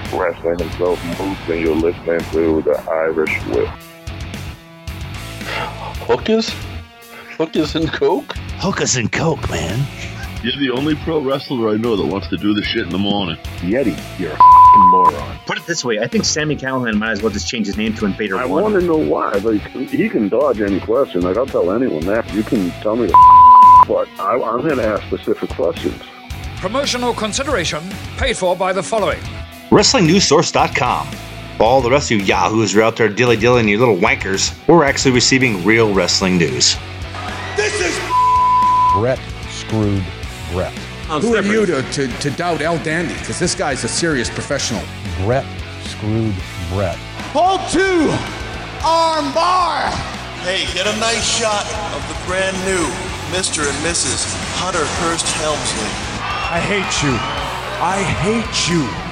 Impact Wrestling himself, Moose, and you're listening to the Irish Whip. Hookers? Hookers and Coke? Hookers and Coke, man. You're the only pro wrestler I know that wants to do this shit in the morning. Yeti, you're a f***ing moron. Put it this way, I think Sami Callihan might as well just change his name to Invader I One. I want to know why. Like, he can dodge any question. Like, I'll tell anyone that. You can tell me the f- but I, I'm going to ask specific questions. Promotional consideration paid for by the following. WrestlingNewsSource.com. All the rest of you yahoos are out there dilly dillying you little wankers. We're actually receiving real wrestling news. This is Brett screwed Brett. Who are you to, to, to doubt El Dandy? Because this guy's a serious professional. Brett screwed Brett. Hold two! Arm bar! Hey, get a nice shot of the brand new Mr. and Mrs. Hunter Hearst Helmsley. I hate you. I hate you.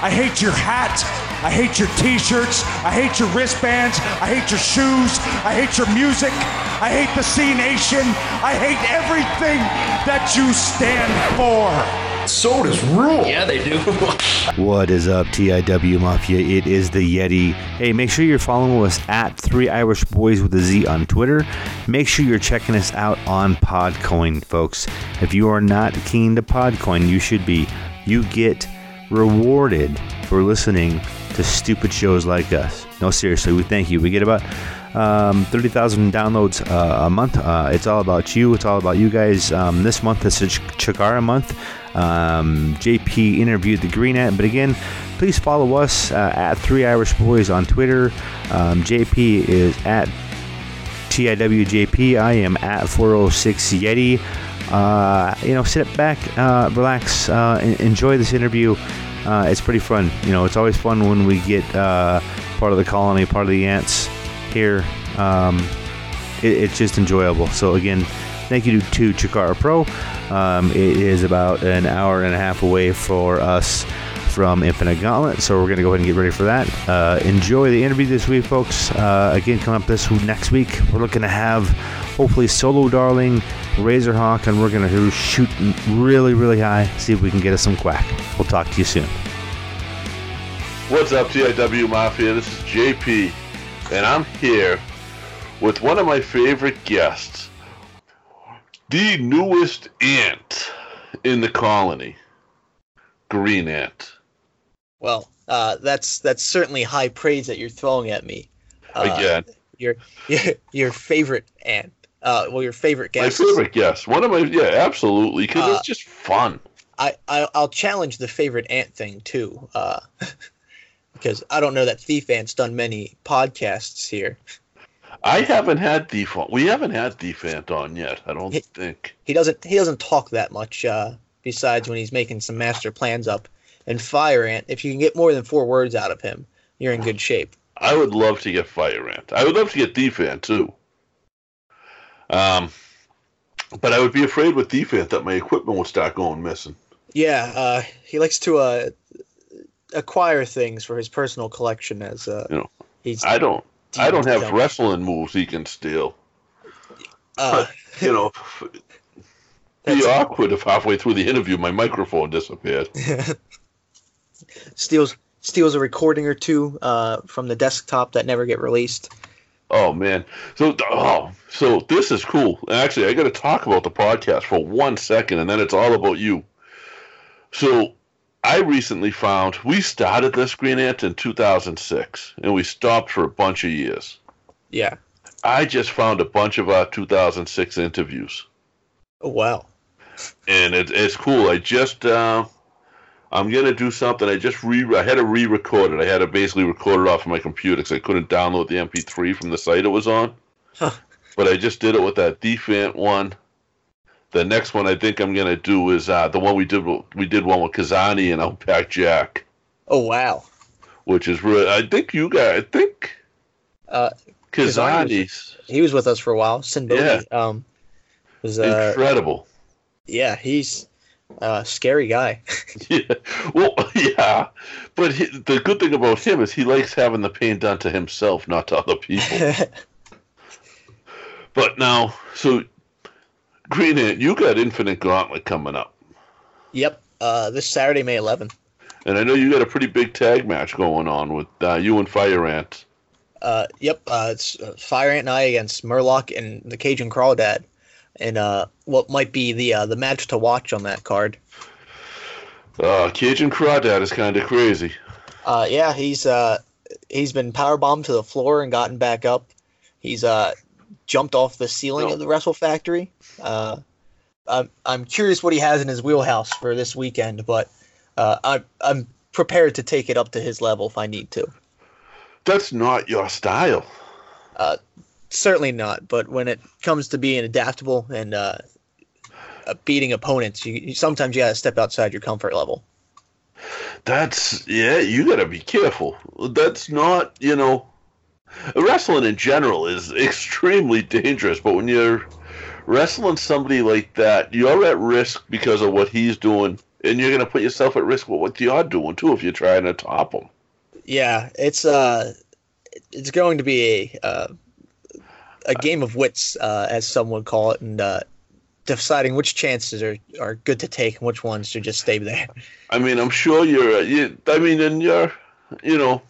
I hate your hat. I hate your t-shirts. I hate your wristbands. I hate your shoes. I hate your music. I hate the C Nation. I hate everything that you stand for. Sodas rule. Yeah, they do. What is up, TIW Mafia? It is the Yeti. Hey, make sure you're following us at Three Irish Boys with a Z on Twitter. Make sure you're checking us out on Podcoin, folks. If you are not keen to Podcoin, you should be. You get rewarded for listening to stupid shows like us. No, seriously, we thank you. We get about um, 30,000 downloads uh, a month. Uh, it's all about you. It's all about you guys. Um, this month is Ch- Chikara month. Um, JP interviewed the Green Ant, but again, please follow us uh, at Three Irish Boys on Twitter. Um, JP is at TIWJP. I am at 406 Yeti. Uh, you know, sit back, uh, relax, uh, enjoy this interview. It's pretty fun. You know, it's always fun when we get part of the colony, part of the ants here. Um, it, it's just enjoyable. So again, thank you to, to Chikara Pro. Um, it is about an hour and a half away for us from Infinite Gauntlet, so we're going to go ahead and get ready for that. Uh, enjoy the interview this week, folks. Uh, again, coming up this next week, we're looking to have hopefully Solo Darling, Razerhawk, and we're going to shoot really, really high, see if we can get us some quack. We'll talk to you soon. What's up, TIW Mafia? This is JP, and I'm here with one of my favorite guests, the newest ant in the colony, Green Ant. Well, uh, that's that's certainly high praise that you're throwing at me. Uh, Again, your, your your favorite ant. Uh, well, your favorite guest. my favorite guest. One of my, yeah, absolutely, because Uh, it's just fun. I, I I'll challenge the favorite ant thing too. Uh, because I don't know that Thief Ant's done many podcasts here. I haven't had Thief Ant. We haven't had Thief Ant on yet. I don't Hey. think. He doesn't he doesn't talk that much. Uh, besides when he's making some master plans up. And Fire Ant, if you can get more than four words out of him, you're in good shape. I would love to get Fire Ant. I would love to get Thief Ant too. Um, but I would be afraid with Thief Ant that my equipment would start going missing. Yeah, uh, he likes to uh, acquire things for his personal collection. As uh, You know, he's I don't. I don't have Yeah. wrestling moves he can steal. uh, You know, be awkward if halfway through the interview my microphone disappeared. steals steals a recording or two uh, from the desktop that never get released. Oh man. So oh, so this is cool. Actually, I got to talk about the podcast for one second, and then it's all about you. So, I recently found we started this Green Ant in 2006, and we stopped for a bunch of years. Yeah. I just found a bunch of our 2006 interviews, Oh wow. and it, it's cool. I just uh, I'm gonna do something. I just re I had to re-record it. I had to basically record it off of my computer because I couldn't download the MP3 from the site it was on. Huh. But I just did it with that Thief Ant one. The next one I think I'm gonna do is uh, the one we did. We did one with Kazani and Outback Jack, Oh wow. which is really. I think you guys. I think Uh, Kazani Kazani's he was with us for a while. Sin Bodhi, um, was uh, incredible. yeah, he's a scary guy. Yeah. Well, yeah, but he, the good thing about him is he likes having the pain done to himself, not to other people. but now, so Green Ant, you got Infinite Gauntlet coming up, yep. Uh, this Saturday, May 11th. And I know you got a pretty big tag match going on with uh, you and Fire Ant. Uh, yep, uh, it's uh, Fire Ant and I against Murloc and the Cajun Crawdad, and uh, what might be the uh, the match to watch on that card. Uh, Cajun Crawdad is kind of crazy. Uh, yeah, he's uh, he's been power bombed to the floor and gotten back up. He's uh, jumped off the ceiling of the Wrestle Factory. Uh, I'm I'm curious what he has in his wheelhouse for this weekend, but uh, I'm I'm prepared to take it up to his level if I need to. That's not your style. Uh, certainly not. But when it comes to being adaptable and uh, uh, beating opponents, you, you sometimes you gotta step outside your comfort level. That's yeah. You got to be careful. That's not you know. Wrestling in general is extremely dangerous, but when you're wrestling somebody like that, you're at risk because of what he's doing, and you're going to put yourself at risk with what you're doing too if you're trying to top him. Yeah, it's uh, it's going to be a uh, a game of wits, uh, as some would call it, and uh, deciding which chances are, are good to take and which ones should just stay there. I mean, I'm sure you're. You, I mean, and you're, you know,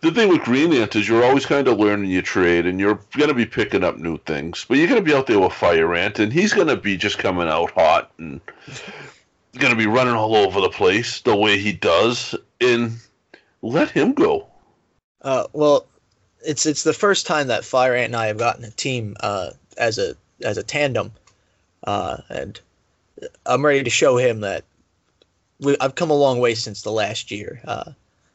the thing with Green Ant is you're always kind of learning your trade, and you're going to be picking up new things. But you're going to be out there with Fire Ant, and he's going to be just coming out hot and going to be running all over the place the way he does. And let him go. Uh, well, it's it's the first time that Fire Ant and I have gotten a team uh, as a as a tandem, uh, and I'm ready to show him that we, I've come a long way since the last year. Uh,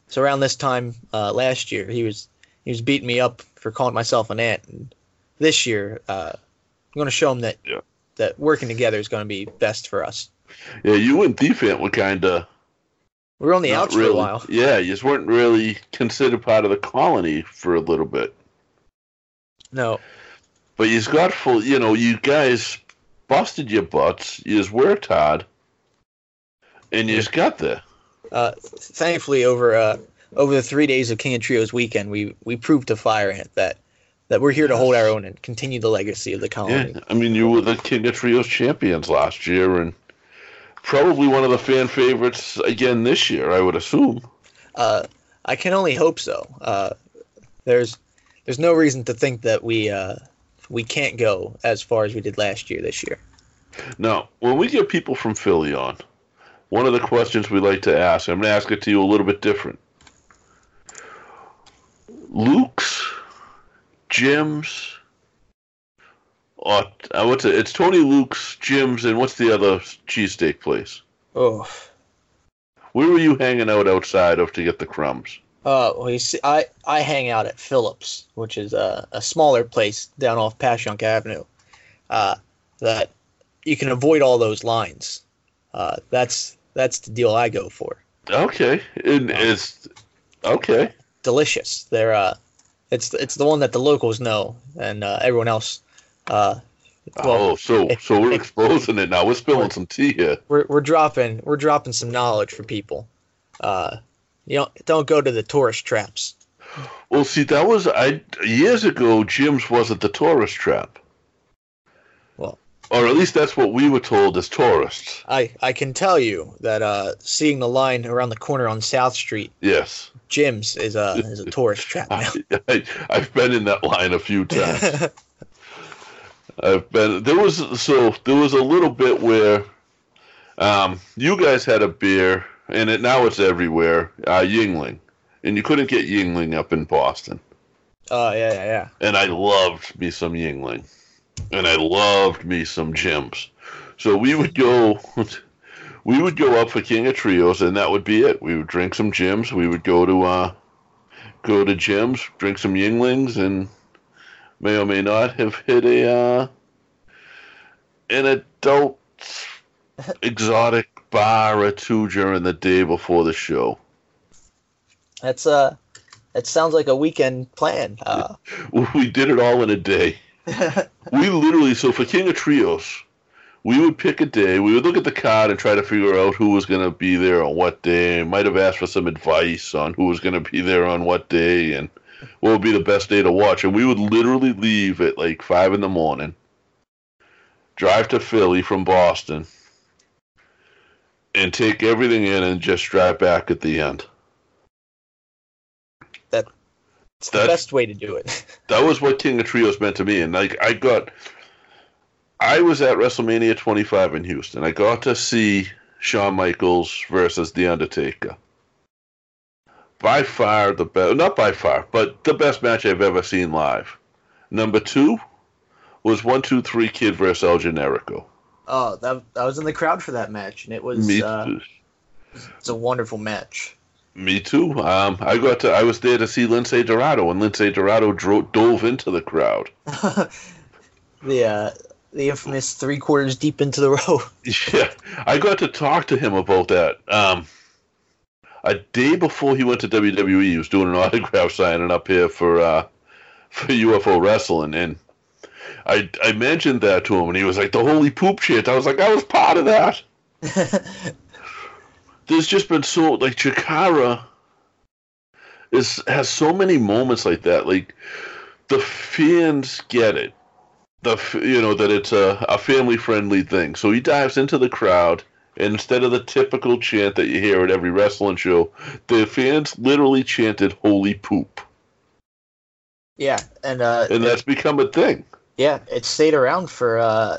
so around this time uh, last year, he was he was beating me up for calling myself an ant. And this year, uh, I'm going to show him that yeah. that working together is going to be best for us. Yeah, you and Thief Ant were kind of. We were on the outs really, for a while. Yeah, you just weren't really considered part of the colony for a little bit. No. But you've got full, you know, you guys busted your butts. You just worked hard, and you just got there. Uh, thankfully, over uh, over the three days of King of Trios weekend, we we proved to Fire Ant that that we're here to hold our own and continue the legacy of the colony. Yeah, I mean, you were the King of Trios champions last year, and probably one of the fan favorites again this year. I would assume. Uh, I can only hope so. Uh, there's there's no reason to think that we uh, we can't go as far as we did last year this year. Now, when we get people from Philly on, one of the questions we like to ask, I'm going to ask it to you a little bit different. Luke's, Jim's, uh, what's it? It's Tony Luke's, Jim's, and what's the other cheesesteak place? Oh, Where were you hanging out outside of to get the crumbs? uh, well, you see, I I hang out at Phillips, which is a, a smaller place down off Passyunk Avenue. Uh, that you can avoid all those lines. Uh, that's that's the deal I go for. Okay, and it's okay. Delicious. They're uh, it's it's the one that the locals know, and uh, everyone else. Uh, oh, so so we're exposing it now. We're spilling some tea here. we're we're dropping we're dropping some knowledge for people. Uh, you don't don't go to the tourist traps. Well, see, that was I years ago. Jim's wasn't the tourist trap. Well- or at least that's what we were told as tourists. I I can tell you that uh, seeing the line around the corner on South Street, Yes, Jim's is a is a tourist trap now. I, I've been in that line a few times. I've been there was so there was a little bit where um, you guys had a beer and it now it's everywhere uh, Yuengling, and you couldn't get Yuengling up in Boston. Oh yeah yeah yeah. and I loved me some Yuengling, and I loved me some Jims. So we would go, we would go up for King of Trios, and that would be it. We would drink some Jims. We would go to uh, go to Jims, drink some Yuenglings, and may or may not have hit a uh, an adult exotic bar or two during the day before the show. That's uh, it sounds like a weekend plan. Uh, We did it all in a day. we literally so for King of Trios, we would pick a day. We would look at the card and try to figure out who was going to be there on what day. Might have asked for some advice on who was going to be there on what day and what would be the best day to watch. And we would literally leave at like five in the morning, drive to Philly from Boston, and take everything in and just drive back at the end. That's the best way to do it. That was what King of Trios meant to me, and like I got, I was at WrestleMania 25 in Houston. I got to see Shawn Michaels versus The Undertaker. By far the best, not by far, but the best match I've ever seen live. Number two was one two three Kid versus El Generico. Oh, that I was in the crowd for that match, and it was Me, uh, it's a wonderful match. me too. Um, I got to, I was there to see Lince Dorado, and Lince Dorado dro- dove into the crowd. the uh, the infamous three quarters deep into the row. Yeah, I got to talk to him about that. Um, a day before he went to WWE, he was doing an autograph signing up here for uh, for UFO wrestling, and I I mentioned that to him, and he was like, "The holy poop shit." I was like, "I was part of that." There's just been so like Chikara is has so many moments like that. Like the fans get it the you know that it's a, a family friendly thing. So he dives into the crowd, instead of the typical chant that you hear at every wrestling show, the fans literally chanted "Holy poop," yeah, and uh, and that's become a thing. yeah, it stayed around for uh,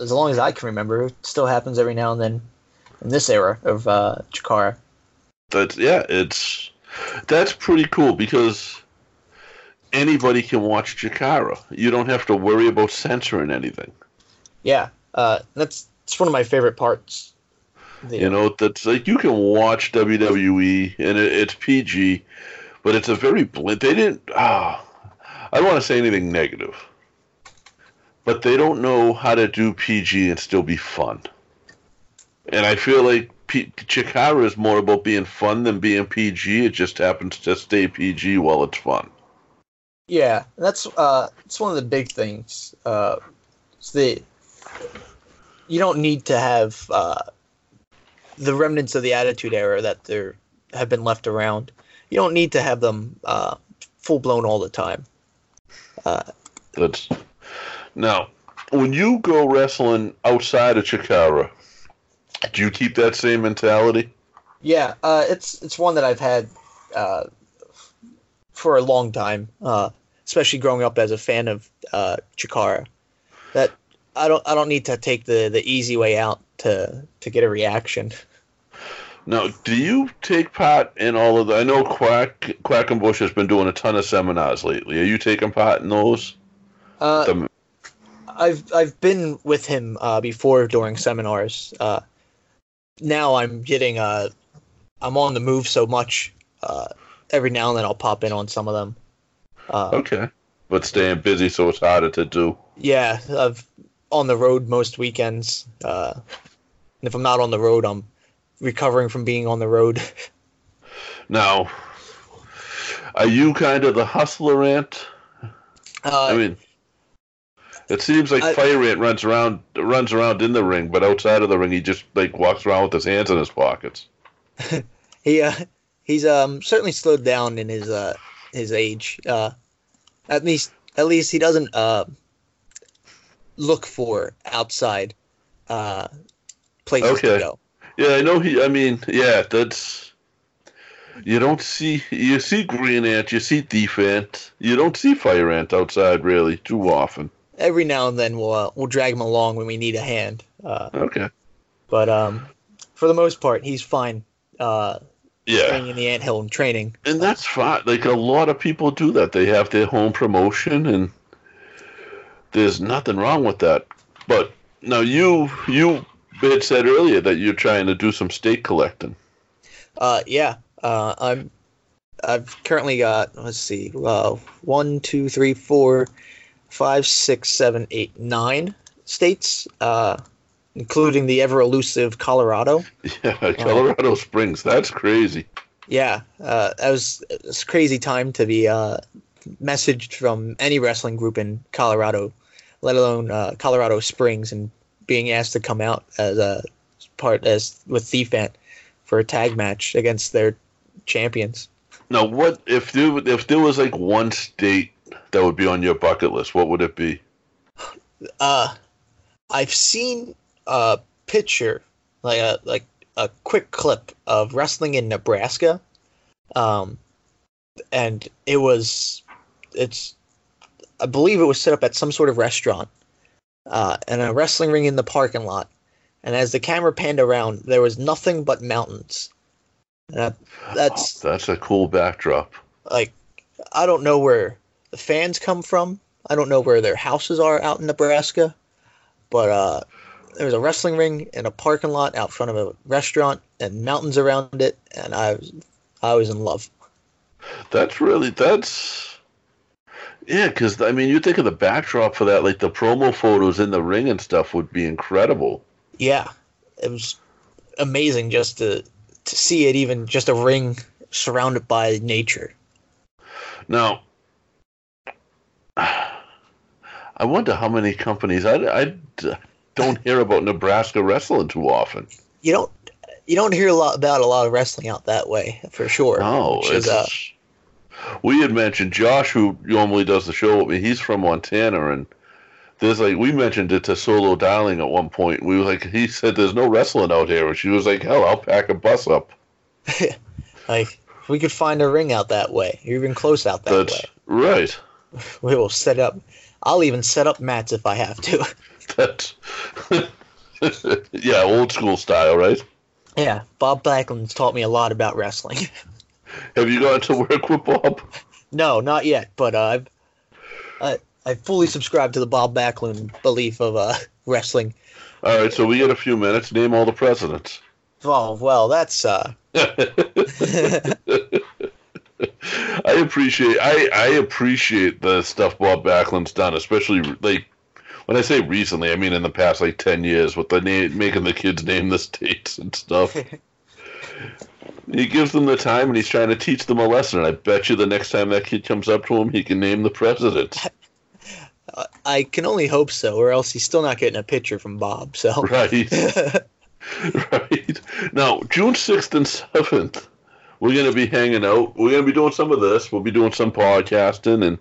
as long as I can remember. It still happens every now and then in this era of uh, Chikara. That's yeah, it's that's pretty cool because anybody can watch Chikara. You don't have to worry about censoring anything. Yeah, uh, that's it's one of my favorite parts. The- You know, that's like you can watch WWE and it, it's PG, but it's a very bl- they didn't. Ah, I don't want to say anything negative, but they don't know how to do PG and still be fun. And I feel like P- Chikara is more about being fun than being PG. It just happens to stay PG while it's fun. Yeah, that's uh, it's one of the big things. Uh, it's the you don't need to have uh, the remnants of the Attitude Era that there have been left around. You don't need to have them uh, full blown all the time. Uh, That's now when you go wrestling outside of Chikara, do you keep that same mentality? yeah, uh, it's it's one that I've had uh, for a long time, uh, especially growing up as a fan of uh, Chikara. That I don't I don't need to take the, the easy way out to to get a reaction. Now, do you take part in all of the? I know Quack Quackenbush has been doing a ton of seminars lately. Are you taking part in those? Uh, The- I've I've been with him uh, before during seminars. Uh, now I'm getting uh, I'm on the move so much. Uh, every now and then I'll pop in on some of them. Uh, okay, but staying busy, so it's harder to do. Yeah, I've on the road most weekends. Uh, and if I'm not on the road, I'm recovering from being on the road. Now, are you kind of the hustler ant? Uh, I mean, it seems like I- Fire Ant runs around runs around in the ring, but outside of the ring, he just like walks around with his hands in his pockets. he uh, he's um certainly slowed down in his uh his age. Uh, at least at least he doesn't uh look for outside uh places Okay. to go. Yeah, I know he. I mean, yeah, that's. You don't see you see Green Ant, you see Thief Ant, you don't see Fire Ant outside really too often. Every now and then we'll uh, we'll drag him along when we need a hand. Uh, Okay. but um, for the most part, he's fine. Uh, Yeah. staying in the anthill and training. And that's fine. Like a lot of people do that. They have their home promotion, and there's nothing wrong with that. But now you you had said earlier that you're trying to do some state collecting. Uh, yeah. Uh, I'm. I've currently got. Let's see. Uh, one, two, three, four, five, six, seven, eight, nine states. Uh, including the ever elusive Colorado. Yeah, Colorado Springs. That's crazy. Yeah. Uh, that was it's a crazy time to be uh messaged from any wrestling group in Colorado, let alone uh, Colorado Springs, and being asked to come out as a part as with Thief Ant for a tag match against their champions. Now, what if there if there was like one state that would be on your bucket list? What would it be? Uh, I've seen a picture like a like a quick clip of wrestling in Nebraska, um, and it was it's I believe it was set up at some sort of restaurant, uh, and a wrestling ring in the parking lot. And as the camera panned around, there was nothing but mountains. That's That's a cool backdrop. like I don't know where the fans come from. I don't know where their houses are out in Nebraska, but uh, there was a wrestling ring in a parking lot out front of a restaurant and mountains around it, and I was I was in love. That's really that's yeah, because I mean, you think of the backdrop for that, like the promo photos in the ring and stuff would be incredible. Yeah, it was amazing just to to see it, even just a ring surrounded by nature. Now, I wonder how many companies I, I don't hear about Nebraska wrestling too often. You don't you don't hear a lot about a lot of wrestling out that way for sure. No, which is, it's, uh, we had mentioned Josh, who normally does the show with me. He's from Montana, and there's like we mentioned it to Solo Darling at one point. We were like, he said, "There's no wrestling out here," and she was like, "Hell, I'll pack a bus up." like we could find a ring out that way, or even close out that That's way. right. We will set up. I'll even set up mats if I have to. That's yeah, old school style, right? yeah, Bob Backlund's taught me a lot about wrestling. Have you gone to work with Bob? no, not yet, but uh, I've I I fully subscribe to the Bob Backlund belief of uh, wrestling. All right, so we get a few minutes. Name all the presidents. Oh well, that's uh, I appreciate I, I appreciate the stuff Bob Backlund's done, especially like when I say recently, I mean in the past like ten years with the name making the kids name the states and stuff. he gives them the time and he's trying to teach them a lesson. And I bet you the next time that kid comes up to him, he can name the president. I can only hope so, or else he's still not getting a picture from Bob. So Right. right. Now, June 6th and 7th, we're going to be hanging out. We're going to be doing some of this. We'll be doing some podcasting. And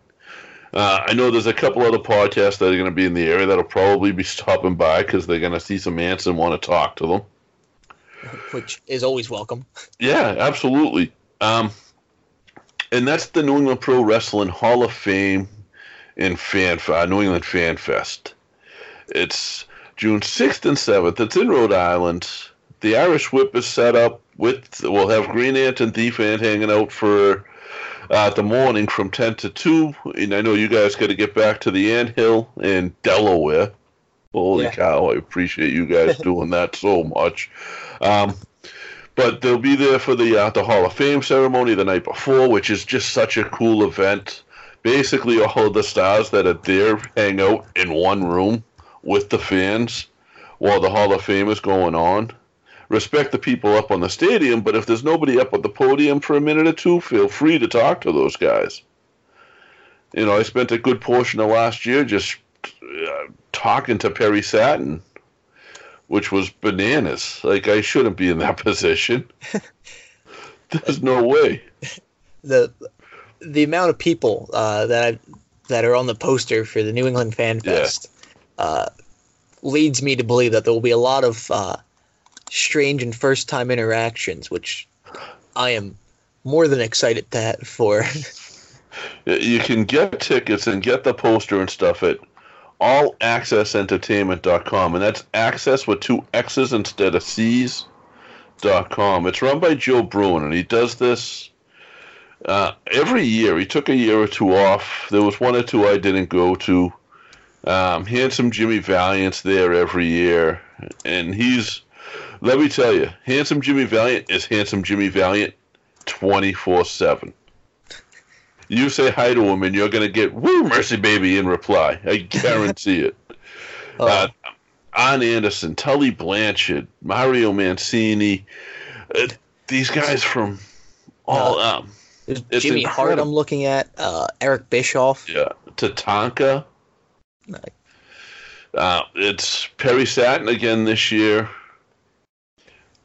uh, I know there's a couple other podcasts that are going to be in the area that'll probably be stopping by because they're going to see some ants and want to talk to them. Which is always welcome. Yeah, absolutely. Um, and that's the New England Pro Wrestling Hall of Fame in Fan uh, New England Fan Fest. It's June sixth and seventh. It's in Rhode Island. The Irish Whip is set up with. We'll have Green Ant and Thief Ant hanging out for uh, the morning from ten to two. And I know you guys got to get back to the Ant Hill in Delaware. Holy Yeah. cow! I appreciate you guys doing that so much. Um, but they'll be there for the uh, the Hall of Fame ceremony the night before, which is just such a cool event. Basically, all of the stars that are there hang out in one room with the fans while the Hall of Fame is going on. Respect the people up on the stadium, but if there's nobody up at the podium for a minute or two, feel free to talk to those guys. You know, I spent a good portion of last year just uh, talking to Perry Saturn which was bananas. Like I shouldn't be in that position. There's no way. the The amount of people uh, that I, that are on the poster for the New England Fan Yeah. Fest uh, leads me to believe that there will be a lot of uh, strange and first time interactions, which I am more than excited that for. You can get tickets and get the poster and stuff at allaccessentertainment.com, and that's access with two X's instead of C's. Dot com. It's run by Joe Bruen, and he does this uh, every year. He took a year or two off. There was one or two I didn't go to. Um, handsome Jimmy Valiant's there every year, and he's. Let me tell you, handsome Jimmy Valiant is handsome Jimmy Valiant, twenty four seven. You say hi to him, and you're gonna get "Woo, mercy, baby" in reply. I guarantee it. Uh, Arn Anderson, Tully Blanchard, Mario Mancini, uh, these guys from all um, It's Jimmy Hart. I'm looking at, uh, Eric Bischoff. yeah, Tatanka. Uh, it's Perry Saturn again this year.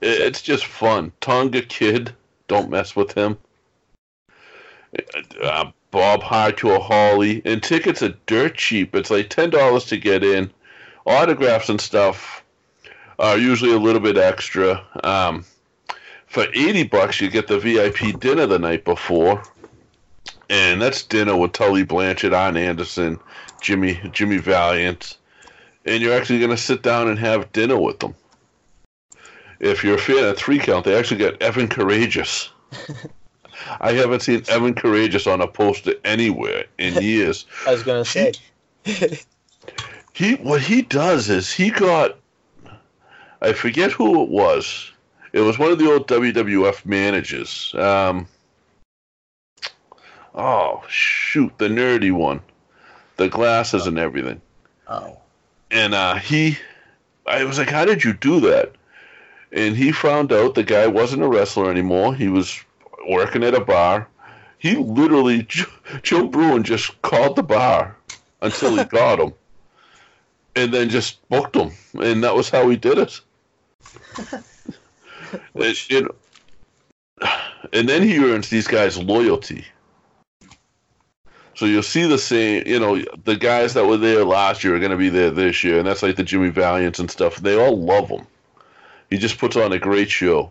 It's just fun. Tonga Kid, don't mess with him. Uh, Bob Hardcore Holly, and tickets are dirt cheap. It's like ten dollars to get in. Autographs and stuff are usually a little bit extra. Um, for 80 bucks, you get the VIP dinner the night before. And that's dinner with Tully Blanchard, Arn Anderson, Jimmy Jimmy Valiant. And you're actually going to sit down and have dinner with them. If you're a fan of three count, they actually get Evan Karagias. I haven't seen Evan Karagias on a poster anywhere in years. I was gonna say. He what he does is he got I forget who it was. It was one of the old WWF managers. Um, oh shoot, the nerdy one, the glasses and everything. Oh. And uh, he, I was like, how did you do that? And he found out the guy wasn't a wrestler anymore. He was working at a bar. He literally, Joe Bruen just called the bar until he got him, and then just booked him, and that was how he did it. It- you know, and then he earns these guys loyalty. So you'll see the same, you know, the guys that were there last year are going to be there this year, and that's like the Jimmy Valiants and stuff. They all love him. He just puts on a great show.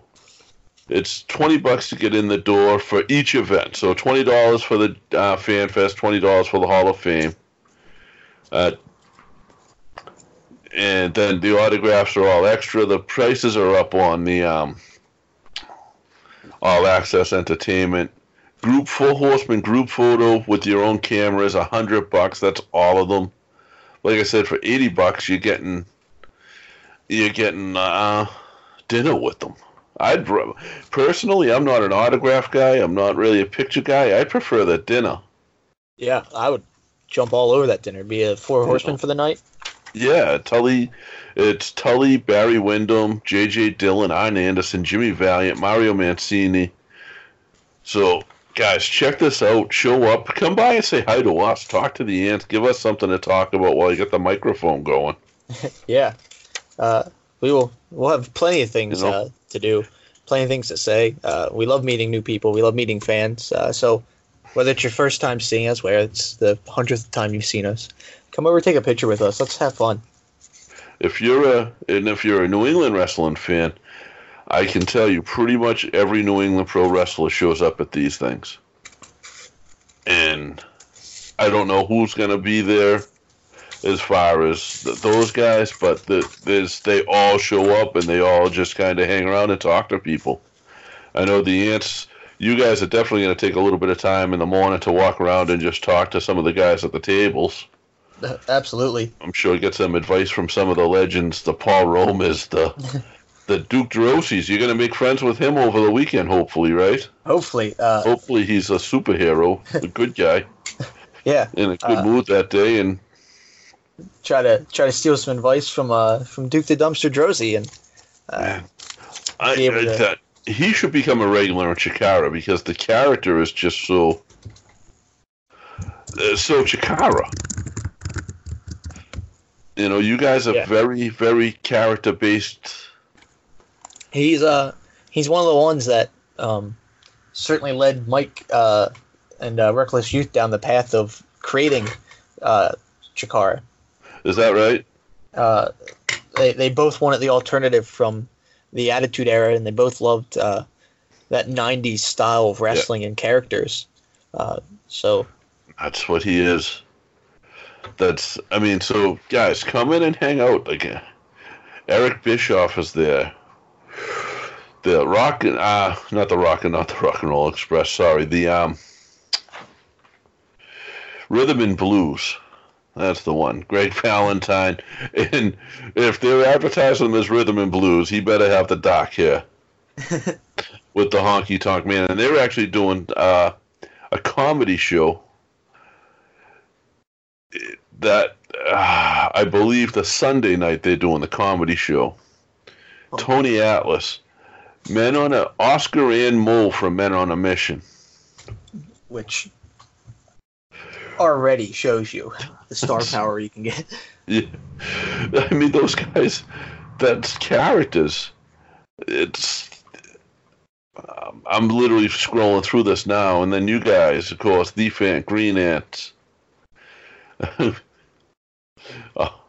It's twenty bucks to get in the door for each event. So twenty dollars for the uh, Fan Fest, twenty dollars for the Hall of Fame. Uh, and then the autographs are all extra. The prices are up on the um, All Access Entertainment group full horseman group photo with your own camera is a hundred bucks. That's all of them. Like I said, for eighty bucks, you're getting you're getting uh, dinner with them. I'd personally, I'm not an autograph guy. I'm not really a picture guy. I prefer that dinner. Yeah, I would jump all over that dinner. Be a four horseman for the night. Yeah, Tully. It's Tully, Barry Windham, J.J. Dillon, Arn Anderson, Jimmy Valiant, Mario Mancini. So, guys, check this out. Show up. Come by and say hi to us. Talk to the ants. Give us something to talk about while you get the microphone going. Yeah, uh, we will. We'll have plenty of things You know? uh, to do, plenty of things to say. Uh, we love meeting new people. We love meeting fans. Uh, so, whether it's your first time seeing us, whether it's the hundredth time you've seen us, come over, take a picture with us. Let's have fun. If you're a and if you're a New England wrestling fan, I can tell you pretty much every New England pro wrestler shows up at these things. And I don't know who's going to be there as far as th- those guys, but the, there's they all show up and they all just kind of hang around and talk to people. I know the ants. You guys are definitely going to take a little bit of time in the morning to walk around and just talk to some of the guys at the tables. Absolutely. I'm sure you get some advice from some of the legends, the Paul Romas, the the Duke Droeses. You're going to make friends with him over the weekend, hopefully, right? Hopefully, uh, Hopefully, he's a superhero, a good guy, yeah. in a good Uh, mood that day, and Try to try to steal some advice from uh from Duke the Dumpster Droese and uh, I, be able to- that- he should become a regular in Chikara because the character is just so uh, so Chikara. You know, you guys are Yeah. very, very character based. he's uh he's one of the ones that um certainly led Mike uh and uh, Reckless Youth down the path of creating uh Chikara. Is that right? Uh, they they both wanted the alternative from the Attitude Era, and they both loved uh, that '90s style of wrestling and characters. Uh, so That's what he is. That's, I mean, so guys, come in and hang out again. Eric Bischoff is there. The rock, and uh, not the rock and not the rock and roll express. Sorry, the um, rhythm and blues. That's the one. Greg Valentine, and if they're advertising him as rhythm and blues, he better have the doc here with the honky tonk man. And they were actually doing uh, a comedy show that uh, I believe the Sunday night they're doing the comedy show. Tony Atlas, Men on a Oscar and Mole from Men on a Mission. which already shows you the star power you can get. Yeah. I mean those guys, that's characters. It's. Um, I'm literally scrolling through this now, and then you guys, of course, the fan, Green Ants. oh.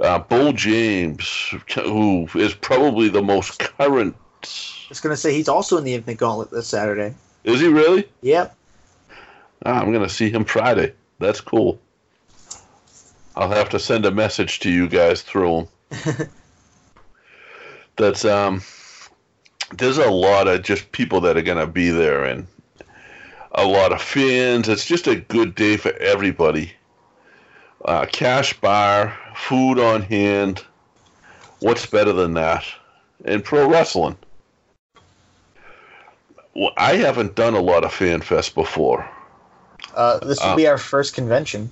uh, Bull James, who is probably the most current. I was gonna say he's also in the Infinite Gauntlet this Saturday. Is he really? Yep. Ah, I'm gonna see him Friday. That's cool. I'll have to send a message to you guys through him. That's um. There's a lot of just people that are gonna be there, and a lot of fans. It's just a good day for everybody. Uh, cash bar, food on hand. What's better than that? And pro wrestling. Well, I haven't done a lot of fan fest before. Uh, this will Uh, be our first convention.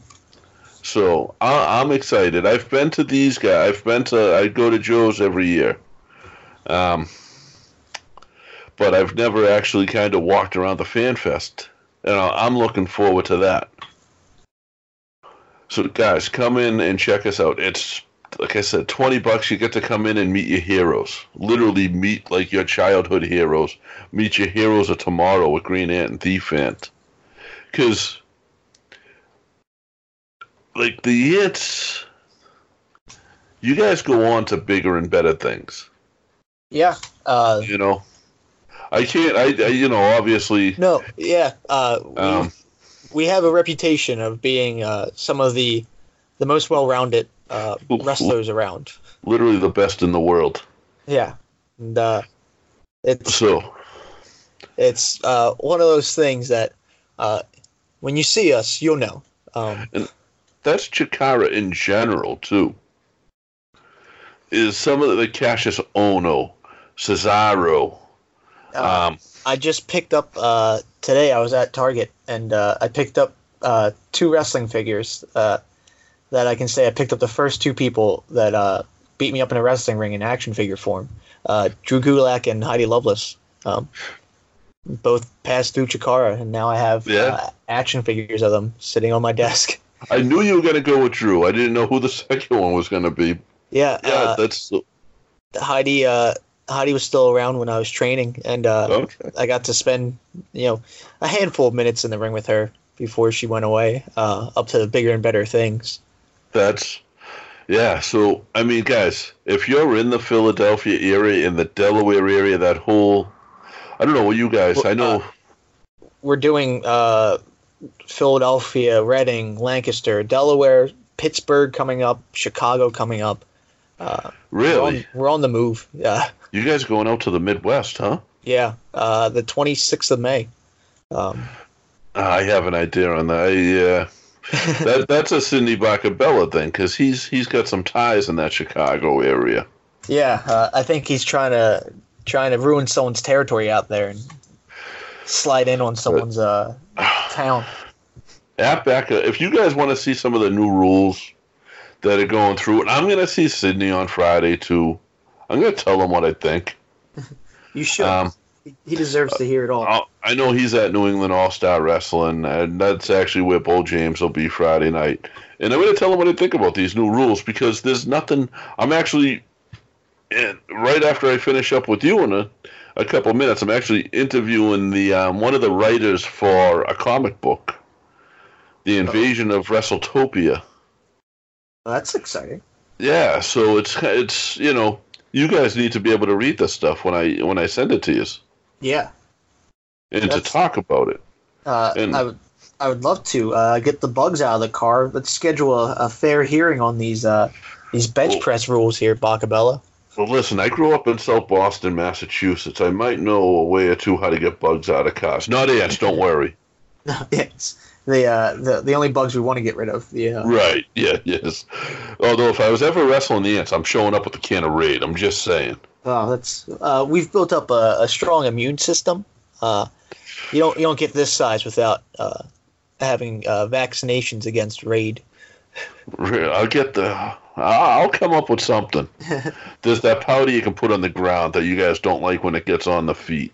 So I, I'm excited. I've been to these guys. I've been to. I go to Joe's every year. Um, but I've never actually kind of walked around the fan fest. And I- I'm looking forward to that. So guys, come in and check us out. It's like I said, twenty bucks. You get to come in and meet your heroes. Literally meet like your childhood heroes. Meet your heroes of tomorrow with Green Ant and Thief Ant. Because like the hits you guys go on to bigger and better things Yeah. Uh, you know i can't i, I you know obviously no. Yeah. Uh, we, um we have a reputation of being uh, some of the the most well-rounded uh, wrestlers around. literally the best in the world Yeah. And uh, it's so it's uh, one of those things that uh, when you see us, you'll know. Um, that's chikara in general too is some of the cassius ohno cesaro Uh, um I just picked up uh, today. I was at Target and uh, I picked up uh, two wrestling figures uh, that I can say I picked up the first two people that uh, beat me up in a wrestling ring in action figure form. Uh, Drew Gulak and Heidi Lovelace. Um, both passed through Chikara, and now I have Yeah. uh, action figures of them sitting on my desk. i knew you were going to go with drew i didn't know who the second one was going to be Yeah, yeah uh, that's Heidi. Uh, Heidi was still around when I was training, and uh, okay I got to spend, you know, a handful of minutes in the ring with her before she went away, uh, up to the bigger and better things. That's yeah. So I mean, guys, if you're in the Philadelphia area, in the Delaware area, that whole I don't know what you guys. I know. We're doing uh, Philadelphia, Reading, Lancaster, Delaware, Pittsburgh coming up, Chicago coming up. Uh, we're, really, on, we're on the move. Yeah, you guys going out to the Midwest, huh? yeah. Uh, the 26th of May. Um, I have an idea on that. I, uh, that that's a Sidney Bakabella thing because he's he's got some ties in that Chicago area. yeah, uh, I think he's trying to trying to ruin someone's territory out there and slide in on someone's uh, town. At Becca, if you guys want to see some of the new rules that are going through, and I'm going to see Sidney on Friday too. I'm going to tell him what I think. You should. Um, he deserves to hear it all. I'll- I know he's at New England All Star Wrestling, and that's actually where Bull James will be Friday night. And I'm going to tell him what I think about these new rules because there's nothing. I'm actually, and right after I finish up with you in a, a couple minutes, I'm actually interviewing the um, one of the writers for a comic book, The Invasion of WrestleTopia. That's exciting. Yeah, so it's it's you know you guys need to be able to read this stuff when I when I send it to you Yeah. and to talk about it. Uh, And- I would, I would love to uh, get the bugs out of the car. Let's schedule a, a fair hearing on these uh, these bench Oh. press rules here, Bakabella. Well, listen, I grew up in South Boston, Massachusetts. I might know a way or two how to get bugs out of cars. Not ants, don't worry. no, ants. the uh, the the only bugs we want to get rid of. The uh, Right, yeah, yes. Although, if I was ever wrestling the ants, I'm showing up with a can of Raid. I'm just saying. oh, that's uh, we've built up a, a strong immune system. Uh, you don't you don't get this size without uh, having uh, vaccinations against raid. I'll get the. I'll come up with something. There's that powder you can put on the ground that you guys don't like when it gets on the feet.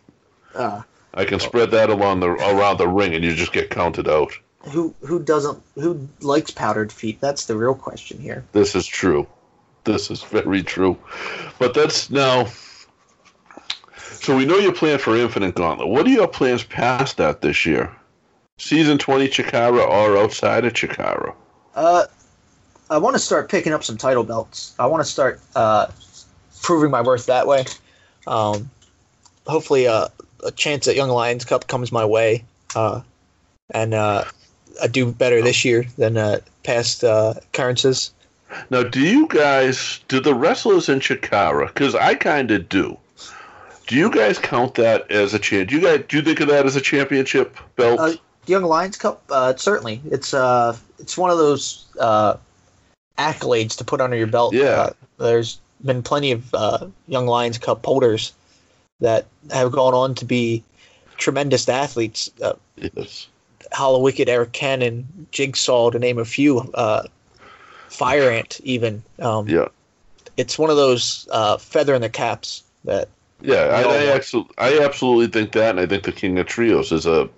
Uh, I can spread that along the around the ring, and you just get counted out. who who doesn't who likes powdered feet? That's the real question here. This is true. This is very true. But that's now. So we know your plan for Infinite Gauntlet. What are your plans past that this year? Season 20 Chikara or outside of Chikara? Uh, I want to start picking up some title belts. I want to start uh, proving my worth that way. Um, hopefully, uh, a chance at Young Lions Cup comes my way, uh, and uh, I do better this year than uh, past uh, occurrences. Now, do you guys, do the wrestlers in Chikara, because I kind of do, do you guys count that as a champ? Do you guys do you think of that as a championship belt? Uh, Young Lions Cup, uh, certainly. It's uh, it's one of those uh, accolades to put under your belt. Yeah. Uh, there's been plenty of uh, Young Lions Cup holders that have gone on to be tremendous athletes. Uh, yes. Hallowicked, Eric Cannon, Jigsaw, to name a few. Uh, Fire Ant, even. Um, yeah. It's one of those uh, feather in the caps that. Yeah, I, I, absolutely, I absolutely think that, and I think the King of Trios is a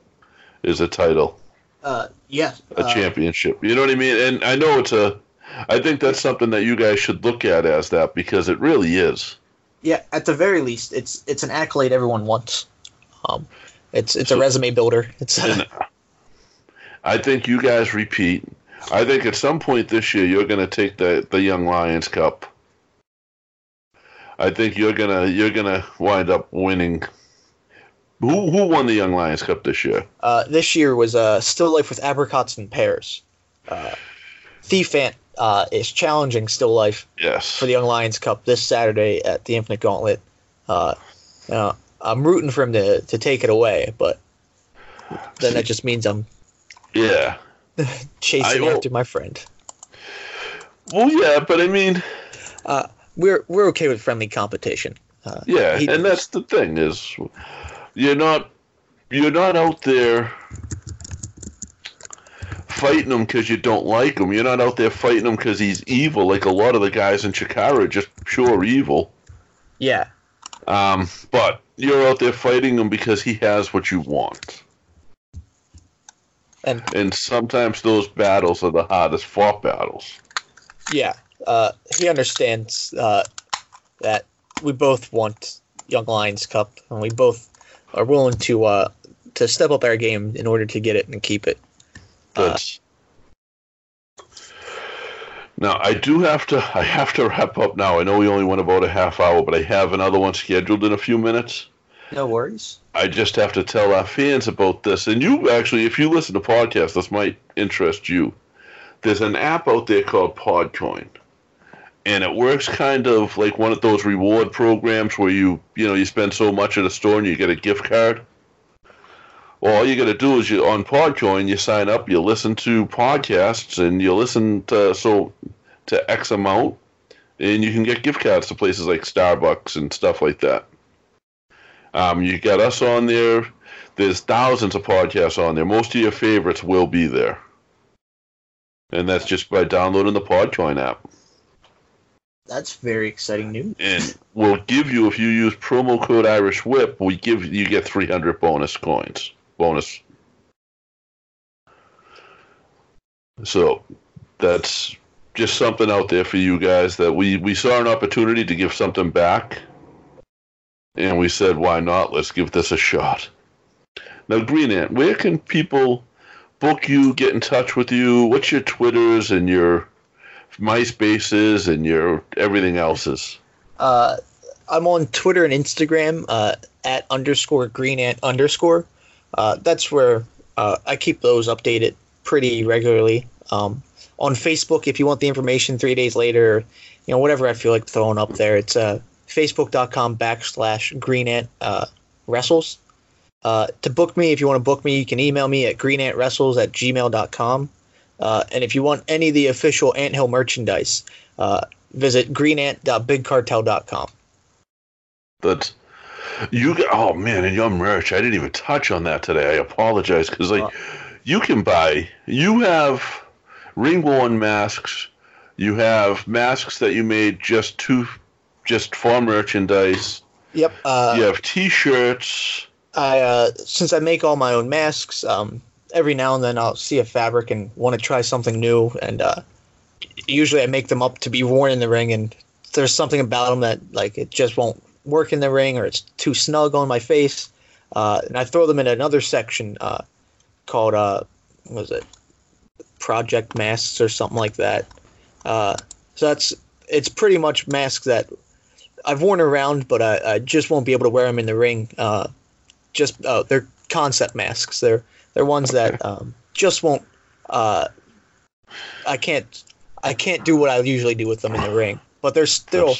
is a title, Uh, yeah. a uh, championship. You know what I mean? And I know it's a. I think that's something that you guys should look at as that because it really is. Yeah, at the very least, it's it's an accolade everyone wants. Um, it's it's a resume builder. It's I think you guys repeat. I think at some point this year you're going to take the the Young Lions Cup. I think you're gonna you're gonna wind up winning. Who who won the Young Lions Cup this year? uh, this year was uh, Still Life with Apricots and Pears. Uh, Thief Ant uh, is challenging Still Life Yes. for the Young Lions Cup this Saturday at the Infinite Gauntlet. Uh, you know, I'm rooting for him to, to take it away, but then that just means I'm Yeah. chasing I after my friend. Well, yeah, but I mean, Uh, we're we're okay with friendly competition. Uh, yeah, and that's the thing is, you're not you're not out there fighting him because you don't like him. You're not out there fighting him because he's evil, like a lot of the guys in Chikara are just pure evil. yeah, Um, but you're out there fighting him because he has what you want. and And sometimes those battles are the hardest fought battles. yeah, uh, he understands uh, that we both want Young Lions Cup, and we both are willing to uh, to step up our game in order to get it and keep it. That's now I do have to I have to wrap up now. I know we only went about a half hour, but I have another one scheduled in a few minutes. No worries. I just have to tell our fans about this. And you actually, if you listen to podcasts, this might interest you. There's an app out there called Podcoin. And it works kind of like one of those reward programs where you, you know, you spend so much at a store and you get a gift card. Well, all you got to do is you on Podcoin, you sign up, you listen to podcasts, and you listen to so to X amount, and you can get gift cards to places like Starbucks and stuff like that. Um, you got us on there. There's thousands of podcasts on there. Most of your favorites will be there. And that's just by downloading the Podcoin app. That's very exciting news. And we'll give you if you use promo code Irish Whip, we give you get 300 bonus coins. Bonus. So that's just something out there for you guys that we we saw an opportunity to give something back. And we said why not? Let's give this a shot. Now green ant where can people book you get in touch with you? What's your twitters and your myspaces and your everything else's? Uh, I'm on Twitter and Instagram uh, at underscore green ant underscore. Uh, that's where uh, I keep those updated pretty regularly. Um, on Facebook, if you want the information three days later, you know whatever I feel like throwing up there, it's uh, facebook.com backslash green ant uh, wrestles. Uh, to book me, if you want to book me, you can email me at greenantwrestles at gmail.com. Uh, and if you want any of the official Anthill merchandise, uh, visit greenant.bigcartel.com. That's you. Oh man, and your merch. I didn't even touch on that today. I apologize because like you can buy. You have ring worn masks. You have masks that you made just to, just for merchandise. Yep. Uh, you have T-shirts. I uh, since I make all my own masks, um, every now and then I'll see a fabric and want to try something new, and uh, usually I make them up to be worn in the ring. And there's something about them that like it just won't work in the ring, or it's too snug on my face, uh, and I throw them in another section uh, called uh, what was it Project Masks or something like that. Uh, so that's it's pretty much masks that I've worn around, but I, I just won't be able to wear them in the ring. Uh, just uh, they're concept masks. They're they're ones that um, just won't. Uh, I can't I can't do what I usually do with them in the ring, but they're still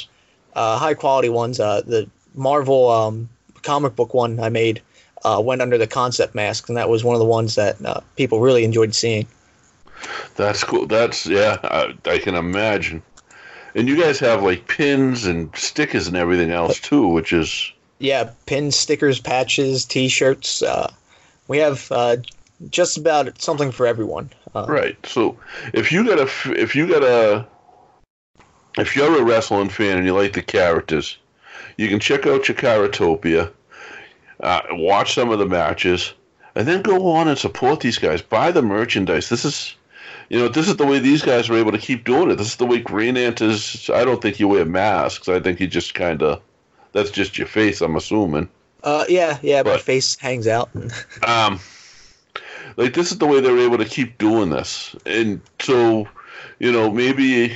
uh, high quality ones. Uh, the Marvel um, comic book one I made uh, went under the concept mask, and that was one of the ones that uh, people really enjoyed seeing. That's cool. That's yeah. I, I can imagine. And you guys have like pins and stickers and everything else too, which is Yeah, pins, stickers, patches, T-shirts. Uh, we have uh, just about something for everyone. Uh, right. So if you got a if you got a if you're a wrestling fan and you like the characters, you can check out Chikaratopia, uh, watch some of the matches, and then go on and support these guys. Buy the merchandise. This is, you know, this is the way these guys are able to keep doing it. This is the way Green Ant is. I don't think you wear masks. I think you just kind of, that's just your face. I'm assuming. Uh, yeah, yeah, my face hangs out. um, like this is the way they're able to keep doing this, and so, you know, maybe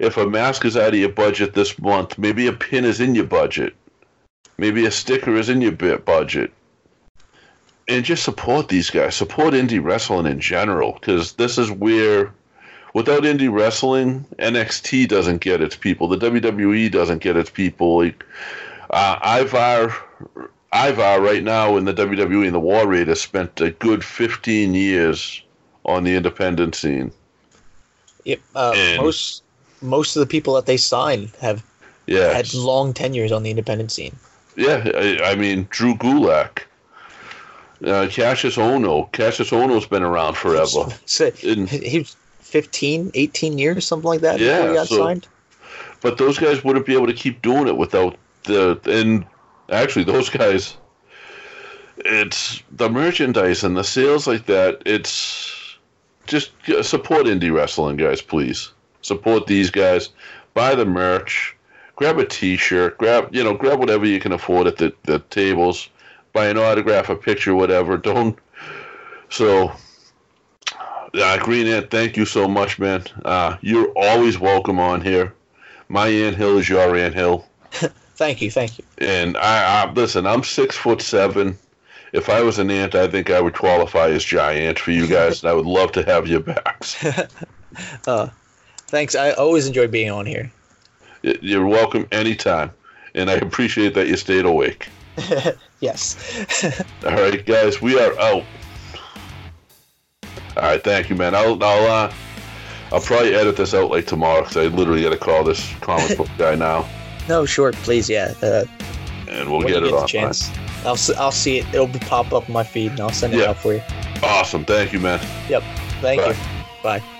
if a mask is out of your budget this month, maybe a pin is in your budget, maybe a sticker is in your budget, and just support these guys. Support indie wrestling in general, because this is where. Without indie wrestling, NXT doesn't get its people. The WWE doesn't get its people. Like, uh, Ivar, Ivar right now in the WWE and the War Raiders spent a good 15 years on the independent scene. Yep. Uh, most most of the people that they sign have Yeah. had long tenures on the independent scene. Yeah, I, I mean Drew Gulak, uh, Cassius Ohno. Cassius Ohno's been around forever. So, And- he was 15, 18 years, something like that before Yeah, he got so- signed. But those guys wouldn't be able to keep doing it without the and actually those guys. It's the merchandise and the sales like that. It's just uh, support indie wrestling, guys. Please support these guys. Buy the merch. Grab a T-shirt. Grab you know grab whatever you can afford at the the tables. Buy an autograph, a picture, whatever. Don't. So uh, Green Ant, thank you so much, man. Uh, you're always welcome on here. My ant hill is your ant hill, Thank you, thank you. and I, I listen. I'm six foot seven. If I was an ant, I think I would qualify as giant for you guys, and I would love to have you back. Uh, thanks. I always enjoy being on here. You're welcome anytime, and I appreciate that you stayed awake. yes. All right, guys, we are out. All right, thank you, man. I'll I'll uh, I'll probably edit this out like tomorrow because I literally got to call this comic book guy now, no, sure, please, yeah. Uh, and we'll get it on. chance, I'll I'll see it. It'll be pop up on my feed, and I'll send it Yeah. out for you. Awesome, thank you, man. Yep. Thank Bye. you. Bye.